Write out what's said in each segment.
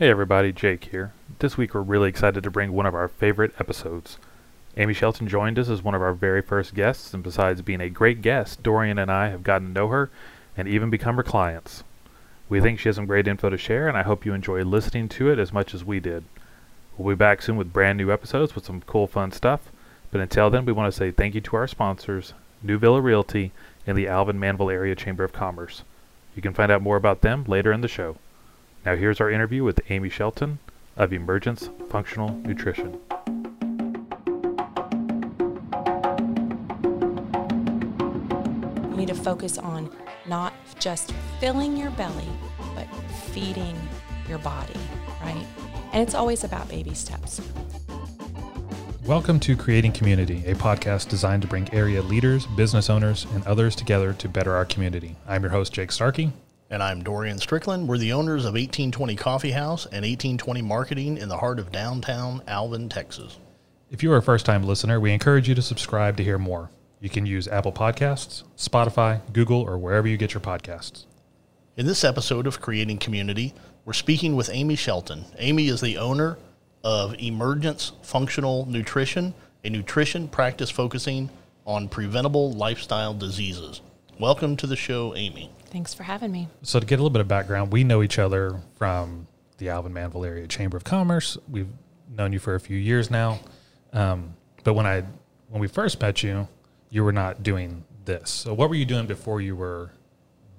Hey everybody, Jake here. This week we're really excited to bring one of our favorite episodes. Amy Shelton joined us as one of our very first guests, and besides being a great guest, Dorian and I have gotten to know her and even become her clients. We think she has some great info to share, and I hope you enjoy listening to it as much as we did. We'll be back soon with brand new episodes with some cool, fun stuff. But until then, we want to say thank you to our sponsors, Nuvilla Realty and the Alvin Manvel Area Chamber of Commerce. You can find out more about them later in the show. Now here's our interview with Amy Shelton of Emergence Functional Nutrition. You need to focus on not just filling your belly, but feeding your body, right? And it's always about baby steps. Welcome to Creating Community, a podcast designed to bring area leaders, business owners, and others together to better our community. I'm your host, Jake Starkey. And I'm Dorian Strickland. We're the owners of 1820 Coffee House and 1820 Marketing in the heart of downtown Alvin, Texas. If you are a first time listener, we encourage you to subscribe to hear more. You can use Apple Podcasts, Spotify, Google, or wherever you get your podcasts. In this episode of Creating Community, we're speaking with Amy Shelton. Amy is the owner of Emergence Functional Nutrition, a nutrition practice focusing on preventable lifestyle diseases. Welcome to the show, Amy. Thanks for having me. So, to get a little bit of background, we know each other from the Alvin Manvel Area Chamber of Commerce. We've known you for a few years now. Um, but when I when we first met you, you were not doing this. So, what were you doing before you were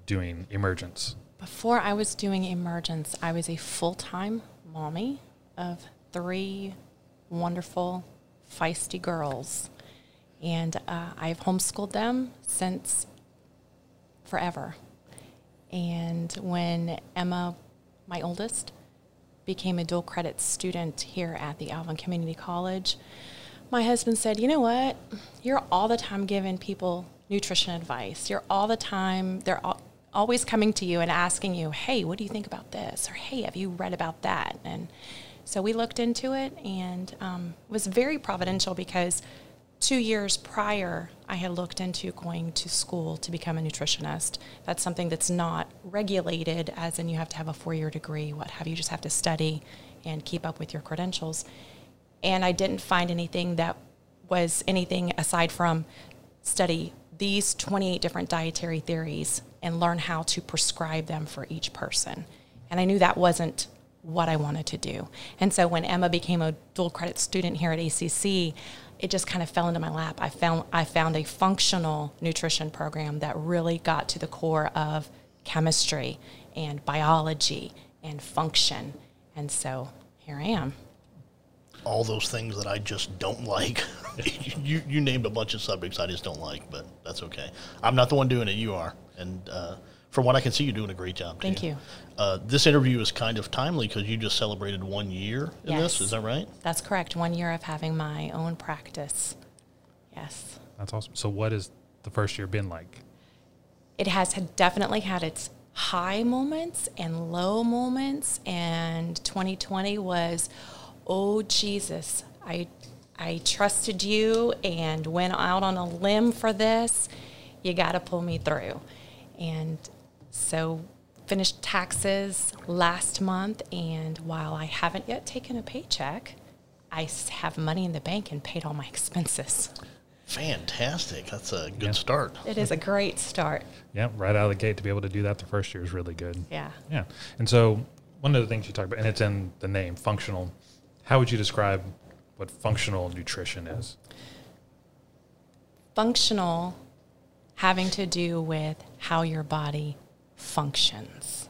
doing Emergence? Before I was doing Emergence, I was a full time mommy of three wonderful, feisty girls. And uh, I've homeschooled them since forever. And when Emma, my oldest, became a dual credit student here at the Alvin Community College, my husband said, You know what? You're all the time giving people nutrition advice. You're all the time, they're all, always coming to you and asking you, Hey, what do you think about this? Or Hey, have you read about that? And so we looked into it and um, it was very providential because two years prior, I had looked into going to school to become a nutritionist. That's something that's not regulated, as in you have to have a four year degree, what have you, just have to study and keep up with your credentials. And I didn't find anything that was anything aside from study these 28 different dietary theories and learn how to prescribe them for each person. And I knew that wasn't what I wanted to do. And so when Emma became a dual credit student here at ACC, it just kind of fell into my lap. I found I found a functional nutrition program that really got to the core of chemistry and biology and function. And so here I am. All those things that I just don't like. you, you named a bunch of subjects I just don't like, but that's okay. I'm not the one doing it, you are. And uh, from what I can see, you're doing a great job. Thank too. you. Uh, this interview is kind of timely because you just celebrated one year in Yes. this. Is that right? That's correct. One year of having my own practice. Yes. That's awesome. So, what has the first year been like? it has had definitely had its high moments and low moments and 2020 was oh jesus i i trusted you and went out on a limb for this you got to pull me through and so finished taxes last month and while i haven't yet taken a paycheck I have money in the bank and paid all my expenses Fantastic. That's a good Yeah. start. it is a great start Yeah, right out of the gate to be able to do that the first year is really good. yeah Yeah. And so one of the things you talk about, and it's in the name, functional. How would you describe what functional nutrition is? functional having to do with how your body functions.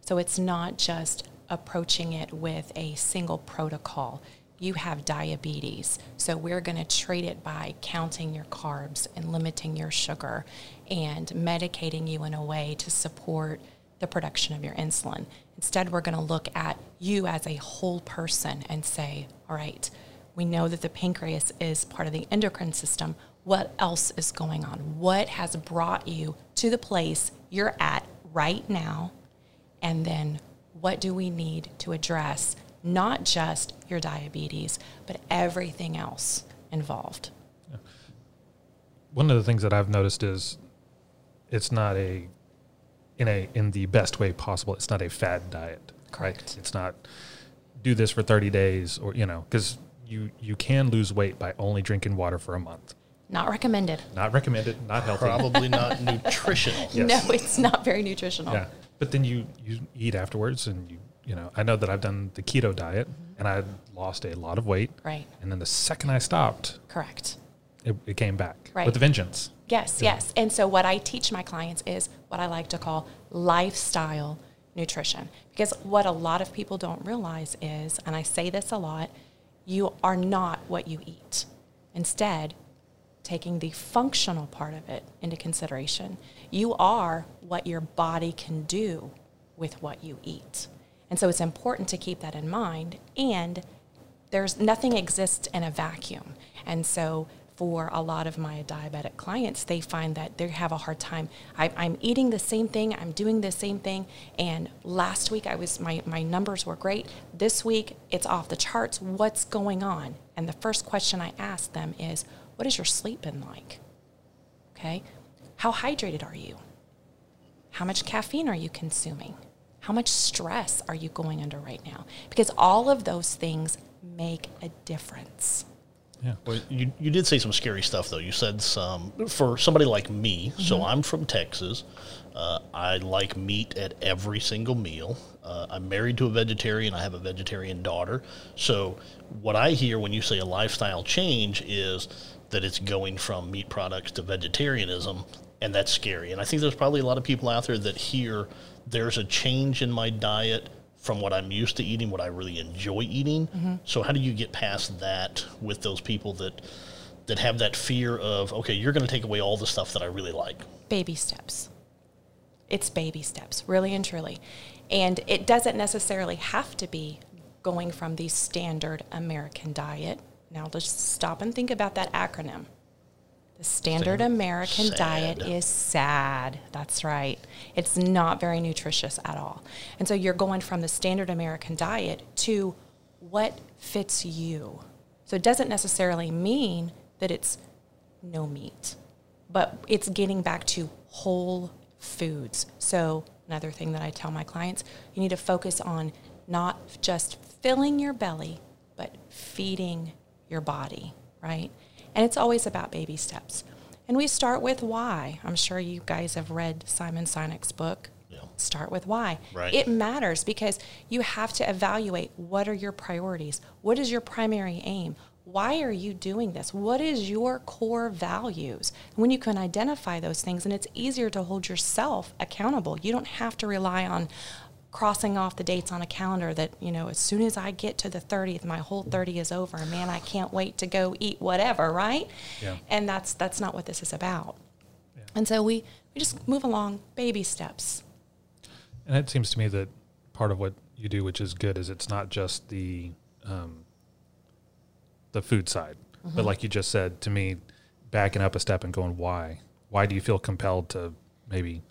So it's not just approaching it with a single protocol. You have diabetes, so we're going to treat it by counting your carbs and limiting your sugar and medicating you in a way to support the production of your insulin. Instead, we're going to look at you as a whole person and say, all right, we know that the pancreas is part of the endocrine system. What else is going on? What has brought you to the place you're at right now? And then what do we need to address not just your diabetes, but everything else involved? One of the things that I've noticed is it's not a in a in the best way possible. It's not a fad diet. Correct. It's not do this for 30 days or, you know, because you, you can lose weight by only drinking water for a month. Not recommended. Not recommended, not healthy. Probably not nutritional. Yes. No, it's not very nutritional. Yeah. But then you, you eat afterwards and you, you know, I know that I've done the keto diet and I lost a lot of weight. Right. And then the second I stopped, Correct. it, it came back Right. with a vengeance. Yes, yes. And so what I teach my clients is what I like to call lifestyle nutrition. Because what a lot of people don't realize is, and I say this a lot, you are not what you eat. Instead, taking the functional part of it into consideration, you are what your body can do with what you eat. And so it's important to keep that in mind. And there's nothing exists in a vacuum. And so for a lot of my diabetic clients, they find that they have a hard time. I, I'm eating the same thing, I'm doing the same thing, and last week I was my, my numbers were great. This week it's off the charts. What's going on? And the first question I ask them is, what has your sleep been like? Okay. How hydrated are you? How much caffeine are you consuming? How much stress are you going under right now? Because all of those things make a difference. Yeah. Well, you, you did say some scary stuff, though. You said some, for somebody like me, so I'm from Texas. Uh, I like meat at every single meal. Uh, I'm married to a vegetarian. I have a vegetarian daughter. So, what I hear when you say a lifestyle change is that it's going from meat products to vegetarianism, and that's scary. And I think there's probably a lot of people out there that hear there's a change in my diet from what I'm used to eating, what I really enjoy eating. Mm-hmm. So how do you get past that with those people that that have that fear of okay, you're going to take away all the stuff that I really like? baby steps. It's baby steps, really and truly. And it doesn't necessarily have to be going from the standard American diet. Now, let's stop and think about that acronym. The standard Standard- American diet is sad. That's right. It's not very nutritious at all. And so you're going from the standard American diet to what fits you. So it doesn't necessarily mean that it's no meat, but it's getting back to whole foods. So another thing that I tell my clients, you need to focus on not just filling your belly, but feeding your body, right? And it's always about baby steps. And we start with why. I'm sure you guys have read Simon Sinek's book. Yeah. Start with why. Right. It matters because you have to evaluate what are your priorities? What is your primary aim? Why are you doing this? What is your core values? When you can identify those things, and it's easier to hold yourself accountable. You don't have to rely on crossing off the dates on a calendar that, you know, as soon as I get to the 30th, my whole 30 is over. Man, I can't wait to go eat whatever, right? Yeah. And that's that's not what this is about. And so we, we just move along baby steps. And it seems to me that part of what you do, which is good, is it's not just the um, the food side, but like you just said to me, backing up a step and going, why? Why do you feel compelled to maybe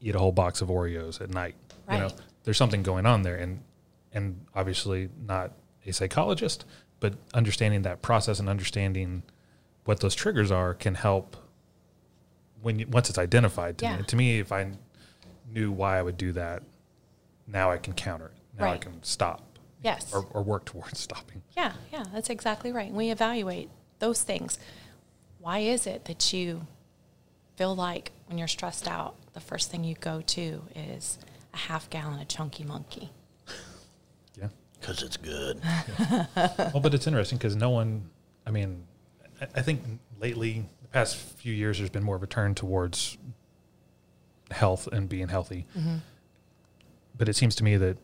eat a whole box of Oreos at night? You know, there's something going on there, and and obviously not a psychologist, but understanding that process and understanding what those triggers are can help when you, once it's identified to Yeah. me. To me, if I knew why I would do that, now I can counter it. Now I can stop Yes. or, or work towards stopping. Yeah, yeah, that's exactly right. We evaluate those things. Why is it that you feel like when you're stressed out, the first thing you go to is a half gallon of chunky monkey? Yeah. Because it's good. well, but it's interesting because no one, I mean, I, I think lately, the past few years, there's been more of a turn towards health and being healthy. Mm-hmm. But it seems to me that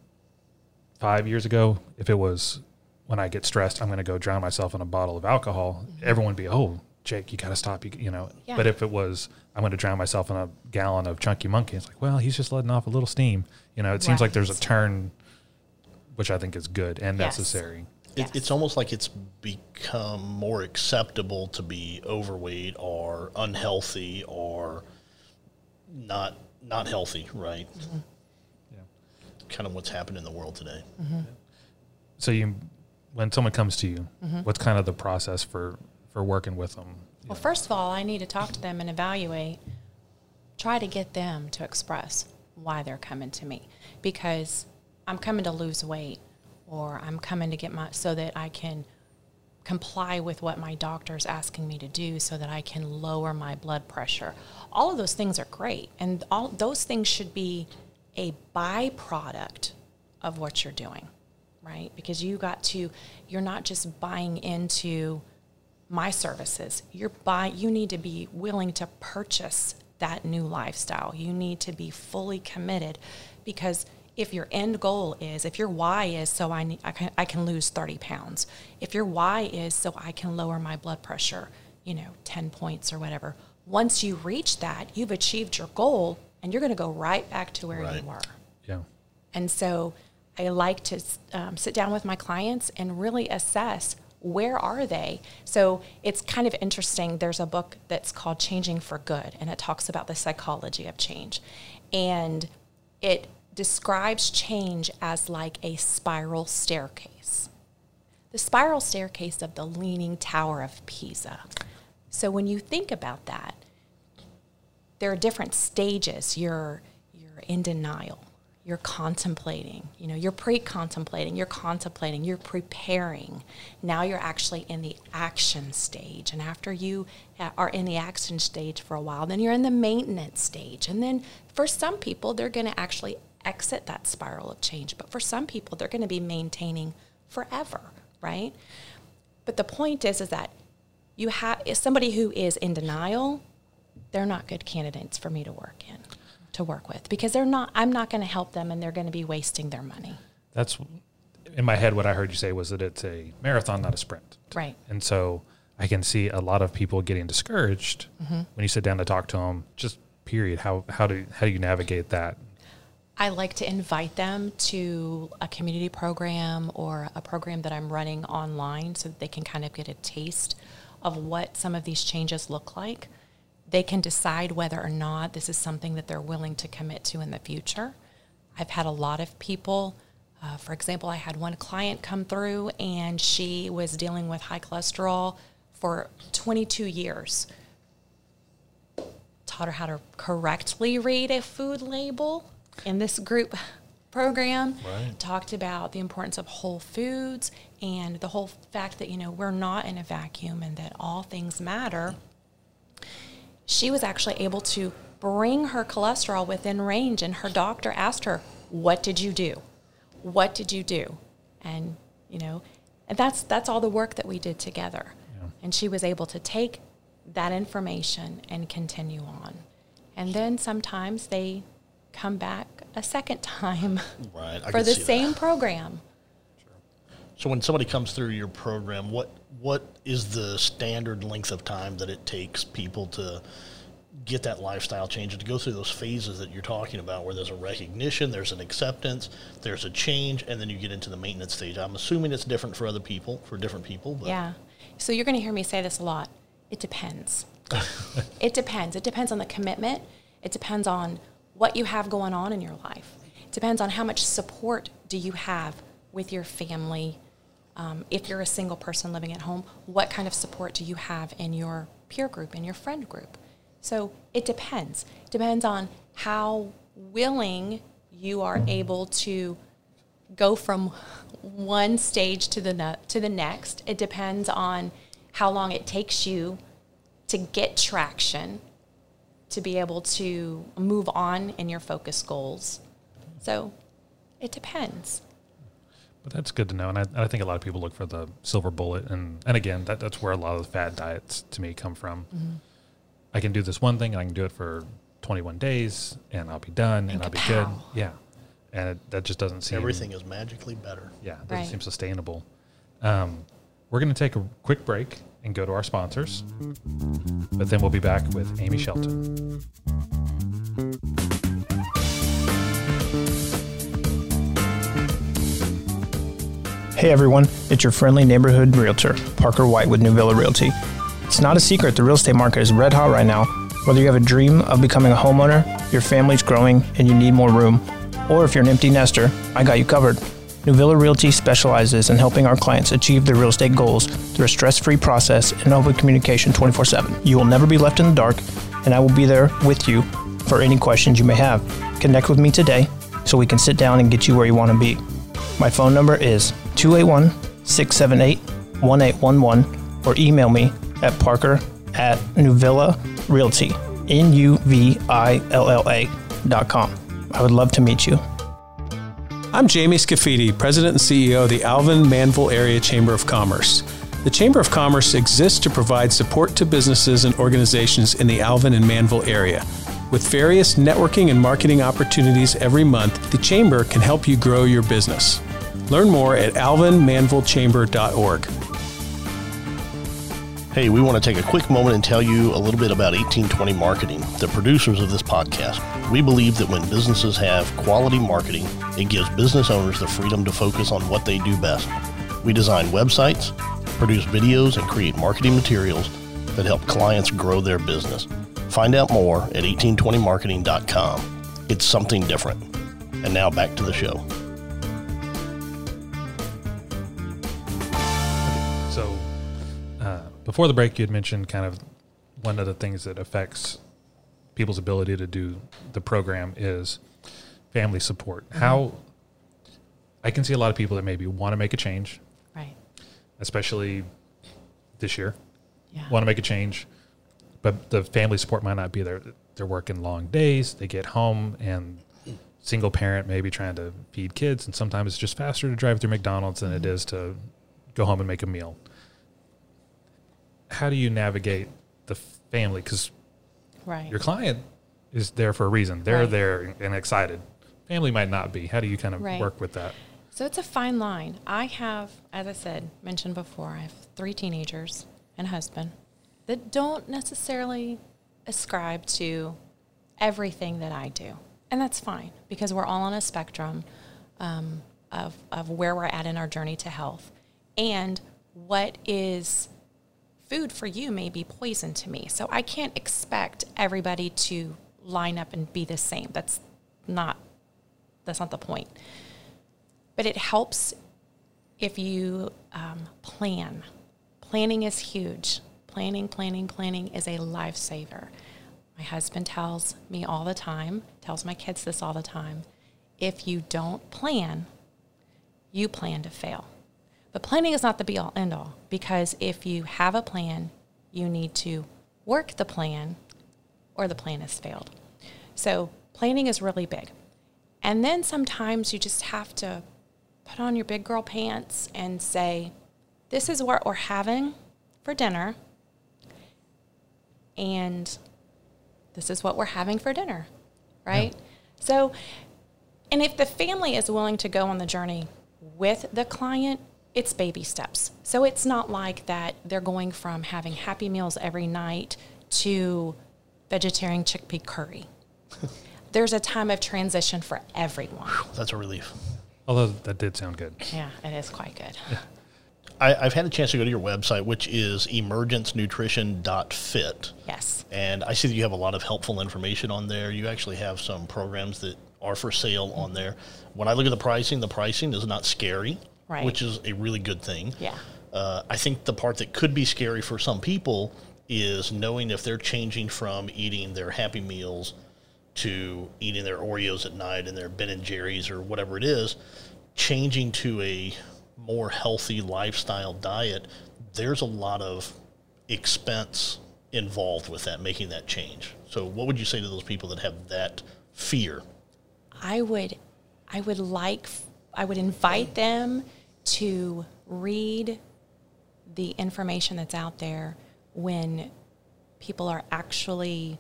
five years ago, if it was when I get stressed, I'm going to go drown myself in a bottle of alcohol, mm-hmm. everyone would be, oh, Jake, you got to stop. You, you know, Yeah. but if it was, I'm going to drown myself in a gallon of chunky monkey, it's like, well, he's just letting off a little steam. You know, it seems like there's a turn, which I think is good and Yes. necessary. It, Yes. It's almost like it's become more acceptable to be overweight or unhealthy or not not healthy, right? Yeah. Kind of what's happened in the world today. So you, when someone comes to you, Mm-hmm. what's kind of the process for for working with them? Well, first of all, I need to talk to them and evaluate, try to get them to express why they're coming to me. Because I'm coming to lose weight or I'm coming to get my so that I can comply with what my doctor's asking me to do so that I can lower my blood pressure. All of those things are great and all those things should be a byproduct of what you're doing, right? Because you got to you're not just buying into my services. You're buy you need to be willing to purchase that new lifestyle. You need to be fully committed because if your end goal is, if your why is so I, need, I, can, I can lose 30 pounds, if your why is so I can lower my blood pressure, you know, 10 points or whatever, once you reach that, you've achieved your goal and you're going to go right back to where Right. you were. Yeah. And so I like to um, sit down with my clients and really assess where are they. So it's kind of interesting. There's a book that's called Changing for Good, and it talks about the psychology of change. And it describes change as like a spiral staircase. The spiral staircase of the Leaning Tower of Pisa. So when you think about that, there are different stages. You're you're in denial. You're contemplating. You know, you're pre-contemplating. You're contemplating. You're preparing. Now you're actually in the action stage. And after you uh, are in the action stage for a while, then you're in the maintenance stage. And then for some people, they're going to actually exit that spiral of change. But for some people, they're going to be maintaining forever, right? But the point is, is that you have somebody who is in denial. They're not good candidates for me to work in, to work with, because they're not. I'm not going to help them, and they're going to be wasting their money. That's in my head. What I heard you say was that it's a marathon, not a sprint. Right. And so I can see a lot of people getting discouraged Mm-hmm. when you sit down to talk to them. Just period. How how do how do you navigate that? I like to invite them to a community program or a program that I'm running online so that they can kind of get a taste of what some of these changes look like. They can decide whether or not this is something that they're willing to commit to in the future. I've had a lot of people, uh, for example, I had one client come through and she was dealing with high cholesterol for 22 years. Taught her how to correctly read a food label in this group program. Right. Talked about the importance of whole foods and the whole fact that, you know, we're not in a vacuum and that all things matter. She was actually able to bring her cholesterol within range, and her doctor asked her, What did you do? What did you do? And, you know, and that's, that's all the work that we did together. And she was able to take that information and continue on. And then sometimes they come back a second time Right. For the see that. same program. So when somebody comes through your program, what what is the standard length of time that it takes people to get that lifestyle change and to go through those phases that you're talking about where there's a recognition, there's an acceptance, there's a change, and then you get into the maintenance stage. I'm assuming it's different for other people, for different people, but Yeah. So you're going to hear me say this a lot. It depends. it depends. It depends on the commitment. It depends on what you have going on in your life. It depends on how much support do you have with your family. Um, if you're a single person living at home, what kind of support do you have in your peer group, in your friend group? So it depends. Depends on how willing you are able to go from one stage to the to the next. It depends on how long it takes you to get traction to be able to move on in your focus goals. So it depends. But that's good to know, and I, I think a lot of people look for the silver bullet, and and again, that, that's where a lot of the fad diets to me come from. I can do this one thing, and I can do it for 21 days, and I'll be done, and, And I'll be good. Yeah, and it, that just doesn't seem everything is magically better. Yeah, it doesn't Right. seem sustainable. Um, we're going to take a quick break and go to our sponsors, but then we'll be back with Amy Shelton. Hey everyone, it's your friendly neighborhood realtor, Parker White with Nuvilla Realty. It's not a secret the real estate market is red hot right now. Whether you have a dream of becoming a homeowner, your family's growing, and you need more room, or if you're an empty nester, I got you covered. Nuvilla Realty specializes in helping our clients achieve their real estate goals through a stress free process and open communication 24 7. You will never be left in the dark, and I will be there with you for any questions you may have. Connect with me today so we can sit down and get you where you want to be. My phone number is 281 678 1811 or email me at parker at Nuvilla Realty, N U V I L L A dot com. I would love to meet you. I'm Jamie Scafidi, President and CEO of the Alvin Manvel Area Chamber of Commerce. The Chamber of Commerce exists to provide support to businesses and organizations in the Alvin and Manvel area. With various networking and marketing opportunities every month, the Chamber can help you grow your business. Learn more at alvinmanvelchamber.org. Hey, we want to take a quick moment and tell you a little bit about 1820 Marketing, the producers of this podcast. We believe that when businesses have quality marketing, it gives business owners the freedom to focus on what they do best. We design websites, produce videos, and create marketing materials that help clients grow their business. Find out more at 1820marketing.com. It's something different. And now back to the show. Before the break, you had mentioned kind of one of the things that affects people's ability to do the program is family support. Mm-hmm. How I can see a lot of people that maybe want to make a change, Right. especially this year, Yeah. want to make a change, but the family support might not be there. They're working long days. They get home and single parent maybe trying to feed kids, and sometimes it's just faster to drive through McDonald's than it mm-hmm. is to go home and make a meal. How do you navigate the family? Because Right. your client is there for a reason. They're Right. there and excited. Family might not be. How do you kind of Right. work with that? So it's a fine line. I have, as I said, mentioned before, I have three teenagers and a husband that don't necessarily ascribe to everything that I do. And that's fine because we're all on a spectrum um, of, of where we're at in our journey to health. And what is food for you may be poison to me. So I can't expect everybody to line up and be the same. That's not that's not the point. But it helps if you um, plan. Planning is huge. Planning, planning, planning is a lifesaver. My husband tells me all the time, tells my kids this all the time. If you don't plan, you plan to fail. But planning is not the be all end all because if you have a plan, you need to work the plan or the plan has failed. So planning is really big. And then sometimes you just have to put on your big girl pants and say, this is what we're having for dinner. And this is what we're having for dinner, right? So, and if the family is willing to go on the journey with the client, it's baby steps. So it's not like that they're going from having happy meals every night to vegetarian chickpea curry. There's a time of transition for everyone. That's a relief. Although that did sound good. Yeah, it is quite good. I, I've had a chance to go to your website, which is emergencenutrition.fit. Yes. And I see that you have a lot of helpful information on there. You actually have some programs that are for sale on there. When I look at the pricing, the pricing is not scary, Right. which is a really good thing. Yeah. Uh, I think the part that could be scary for some people is knowing if they're changing from eating their Happy Meals to eating their Oreos at night and their Ben and Jerry's or whatever it is, changing to a more healthy lifestyle diet. There's a lot of expense involved with that, making that change. So, what would you say to those people that have that fear? I would I would like I would invite them to read the information that's out there when people are actually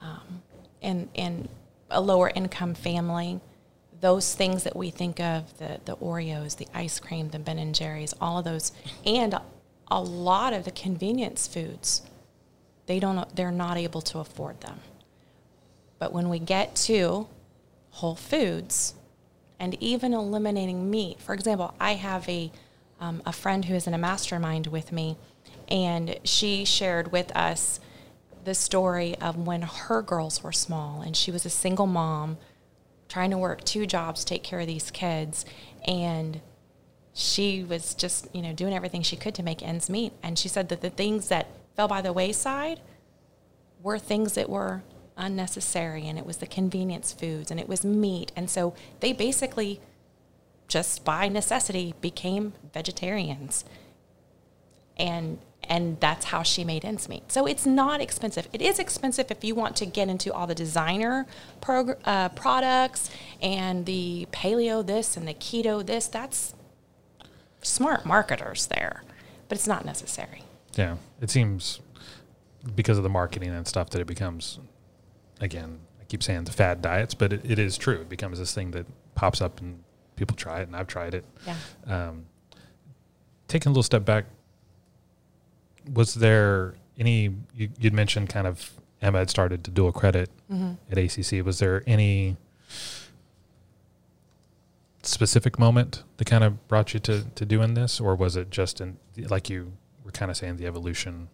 um, in in a lower income family. Those things that we think of the the Oreos, the ice cream, the Ben and Jerry's, all of those, and a lot of the convenience foods, they don't they're not able to afford them. But when we get to whole foods and even eliminating meat. For example, I have a, um, a friend who is in a mastermind with me, and she shared with us the story of when her girls were small, and she was a single mom trying to work two jobs, take care of these kids, and she was just, you know, doing everything she could to make ends meet. And she said that the things that fell by the wayside were things that were unnecessary and it was the convenience foods and it was meat. And so they basically, just by necessity, became vegetarians. And and that's how she made ends meet. So it's not expensive. It is expensive if you want to get into all the designer prog- uh, products and the paleo this and the keto this. That's smart marketers there, but it's not necessary. Yeah, it seems because of the marketing and stuff that it becomes, again, I keep saying the fad diets, but it, it is true. It becomes this thing that pops up and people try it, and I've tried it. Yeah. Um, taking a little step back, was there any, you, you'd mentioned kind of Emma had started to dual credit at ACC. Was there any specific moment that kind of brought you to, to doing this, or was it just in, like you were kind of saying, the evolution?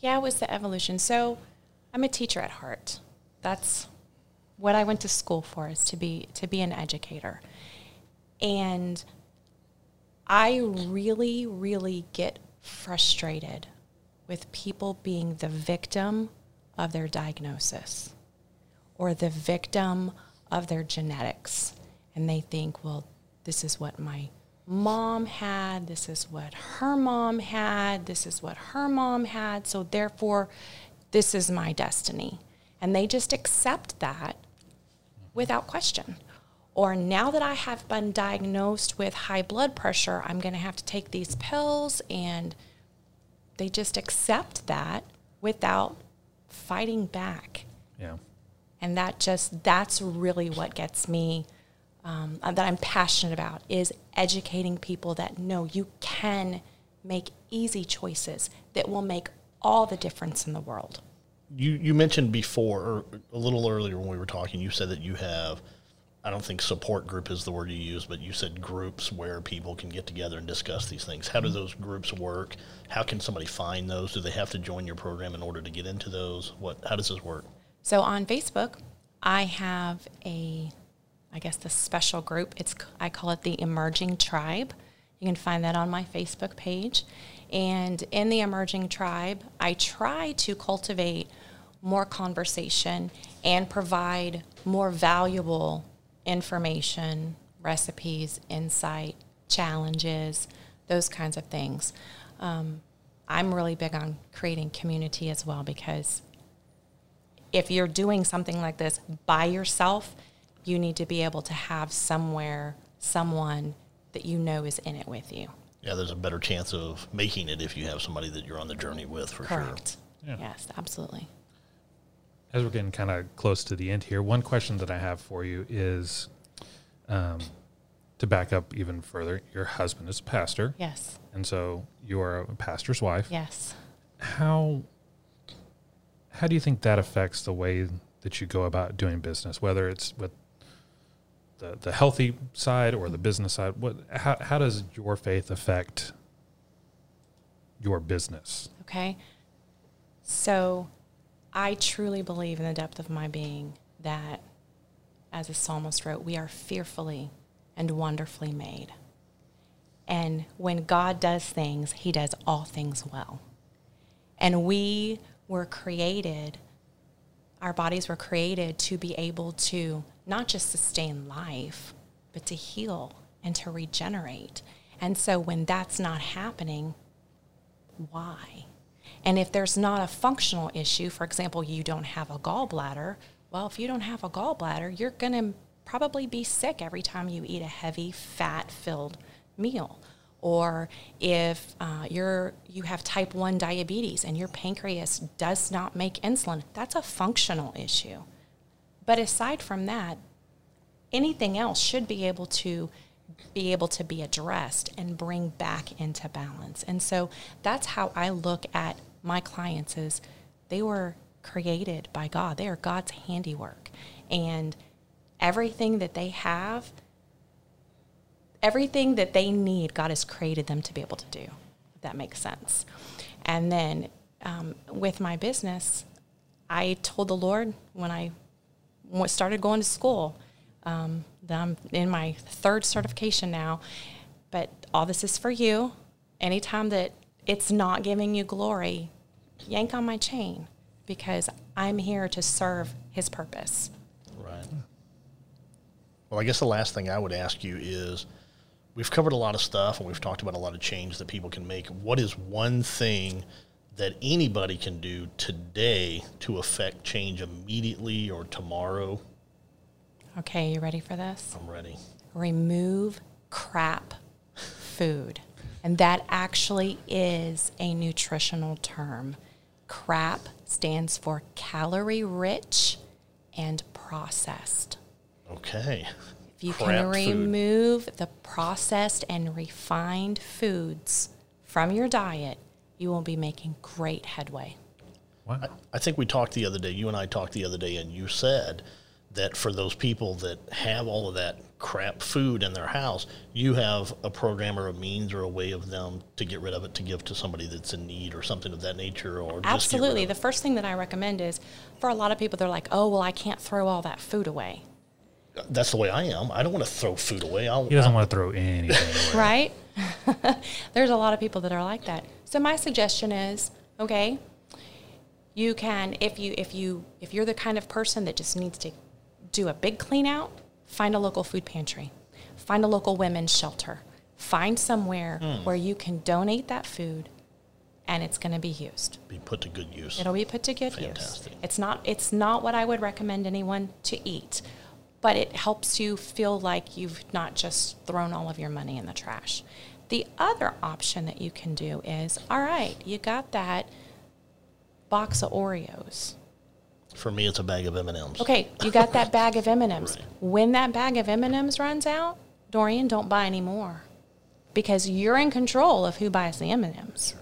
Yeah, it was the evolution. So I'm a teacher at heart. That's what I went to school for is to be to be an educator. And I really, really get frustrated with people being the victim of their diagnosis or the victim of their genetics. And they think, well, this is what my mom had, this is what her mom had, this is what her mom had, so therefore, this is my destiny. And they just accept that without question. Or now that I have been diagnosed with high blood pressure, I'm going to have to take these pills, and they just accept that without fighting back Yeah. and that just that's really what gets me um, uh, that i'm passionate about is educating people that no you can make easy choices that will make all the difference in the world You you mentioned before, or a little earlier when we were talking, you said that you have, I don't think support group is the word you use, but you said groups where people can get together and discuss these things. How do mm-hmm. those groups work? How can somebody find those? Do they have to join your program in order to get into those? What? How does this work? so on facebook i have a i guess the special group it's i call it the emerging tribe you can find that on my facebook page and in the emerging tribe i try to cultivate more conversation and provide more valuable information recipes insight challenges those kinds of things um, i'm really big on creating community as well because if you're doing something like this by yourself, you need to be able to have somewhere, someone that you know is in it with you. Yeah, there's a better chance of making it if you have somebody that you're on the journey with, for sure. Correct. Yeah. Yes, absolutely. As we're getting kind of close to the end here, one question that I have for you is um, to back up even further. Your husband is a pastor, Yes. and so you are a pastor's wife. Yes. How how do you think that affects the way that you go about doing business, whether it's with the the healthy side or the business side? What how how does your faith affect your business? Okay. So I truly believe in the depth of my being that, as the psalmist wrote, we are fearfully and wonderfully made. And when God does things, he does all things well. And we were created, our bodies were created to be able to not just sustain life, but to heal and to regenerate. And so when that's not happening, why? And if there's not a functional issue, for example, you don't have a gallbladder, well, if you don't have a gallbladder, you're going to probably be sick every time you eat a heavy, fat filled meal. Or if uh, you're, you have type 1 diabetes and your pancreas does not make insulin, that's a functional issue. But aside from that, anything else should be able to be able to be addressed and bring back into balance. And so that's how I look at my clients is they were created by God. They are God's handiwork. And everything that they have, everything that they need, God has created them to be able to do. If that makes sense. And then um, with my business, I told the Lord when I started going to school, um, I'm in my third certification now, but all this is for you. Anytime that it's not giving you glory, yank on my chain because I'm here to serve his purpose. Right. Well, I guess the last thing I would ask you is we've covered a lot of stuff and we've talked about a lot of change that people can make. What is one thing that anybody can do today to affect change immediately or tomorrow? Okay, you ready for this? I'm ready. Remove crap food. And that actually is a nutritional term. CRAP stands for calorie rich and processed. Okay. If you Crap can food. remove the processed and refined foods from your diet, you will be making great headway. Wow. I think we talked the other day, you and I talked the other day, and you said that for those people that have all of that crap food in their house, you have a program or a means or a way of them to get rid of it to give to somebody that's in need or something of that nature or just get rid Absolutely. of The first thing that I recommend is for a lot of people, they're like, oh, well, I can't throw all that food away. That's the way I am. I don't want to throw food away. I'll, He doesn't want to throw anything away. right? There's a lot of people that are like that. So my suggestion is, okay, you can if you if you if you're the kind of person that just needs to do a big clean out, find a local food pantry. Find a local women's shelter. Find somewhere hmm. where you can donate that food and it's going to be used. be put to good use. It'll be put to good Fantastic. use. It's not it's not what I would recommend anyone to eat, but it helps you feel like you've not just thrown all of your money in the trash. The other option that you can do is, all right, you got that box of Oreos. For me, it's a bag of M&Ms. Okay, you got that bag of M&Ms. Right. When that bag of M&Ms runs out, Dorian, don't buy any more. Because you're in control of who buys the M&Ms.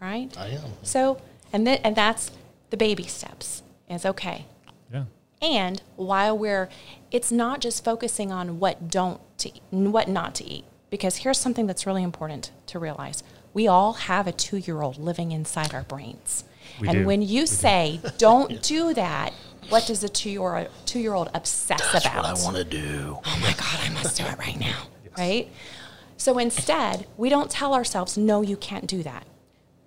Right? I am. So, and th- and that's the baby steps. Is okay. Yeah. And while we're, it's not just focusing on what don't to eat, what not to eat, because here's something that's really important to realize: we all have a two-year-old living inside our brains, We and do. when you say don't do that, what does a two-year two-year-old obsess That's about? what I want to do. oh my God, I must do it right now. Right? So instead, we don't tell ourselves, no, you can't do that.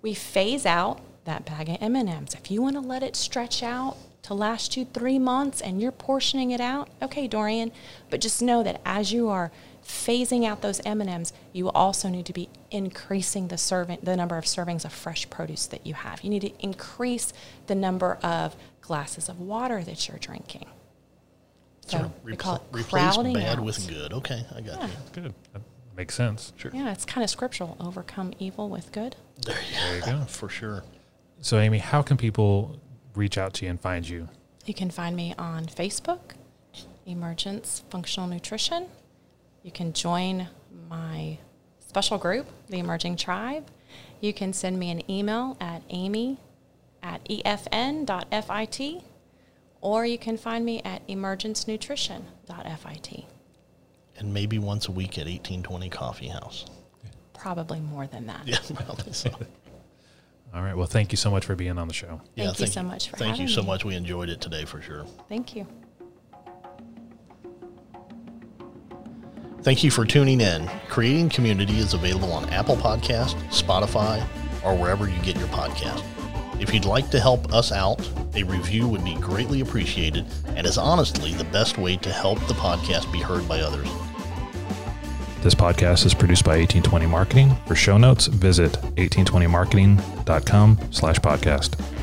We phase out that bag of M&Ms. If you want to let it stretch out to last you three months and you're portioning it out, okay, Dorian. But just know that as you are phasing out those M&Ms, you also need to be increasing the serving, the number of servings of fresh produce that you have. You need to increase the number of glasses of water that you're drinking. So we call it replace crowding bad out. with good. Okay, I got Yeah. you. Good. That makes sense. Sure. Yeah, it's kind of scriptural. Overcome evil with good. There There you go. For sure. So, Amy, how can people reach out to you and find you? You can find me on Facebook, Emergence Functional Nutrition. You can join my special group, the Emerging Tribe. You can send me an email at amy at efn.fit, or you can find me at emergencenutrition.fit. And maybe once a week at 1820 Coffee House. Probably more than that. Yeah, probably so. All right. Well, thank you so much for being on the show. Yeah, Thank you so much for Thank you so me. much. We enjoyed it today for sure. Thank you. Thank you for tuning in. Creating Community is available on Apple Podcast, Spotify, or wherever you get your podcast. If you'd like to help us out, a review would be greatly appreciated and is honestly the best way to help the podcast be heard by others. This podcast is produced by 1820 Marketing. For show notes, visit 1820marketing.com slash podcast.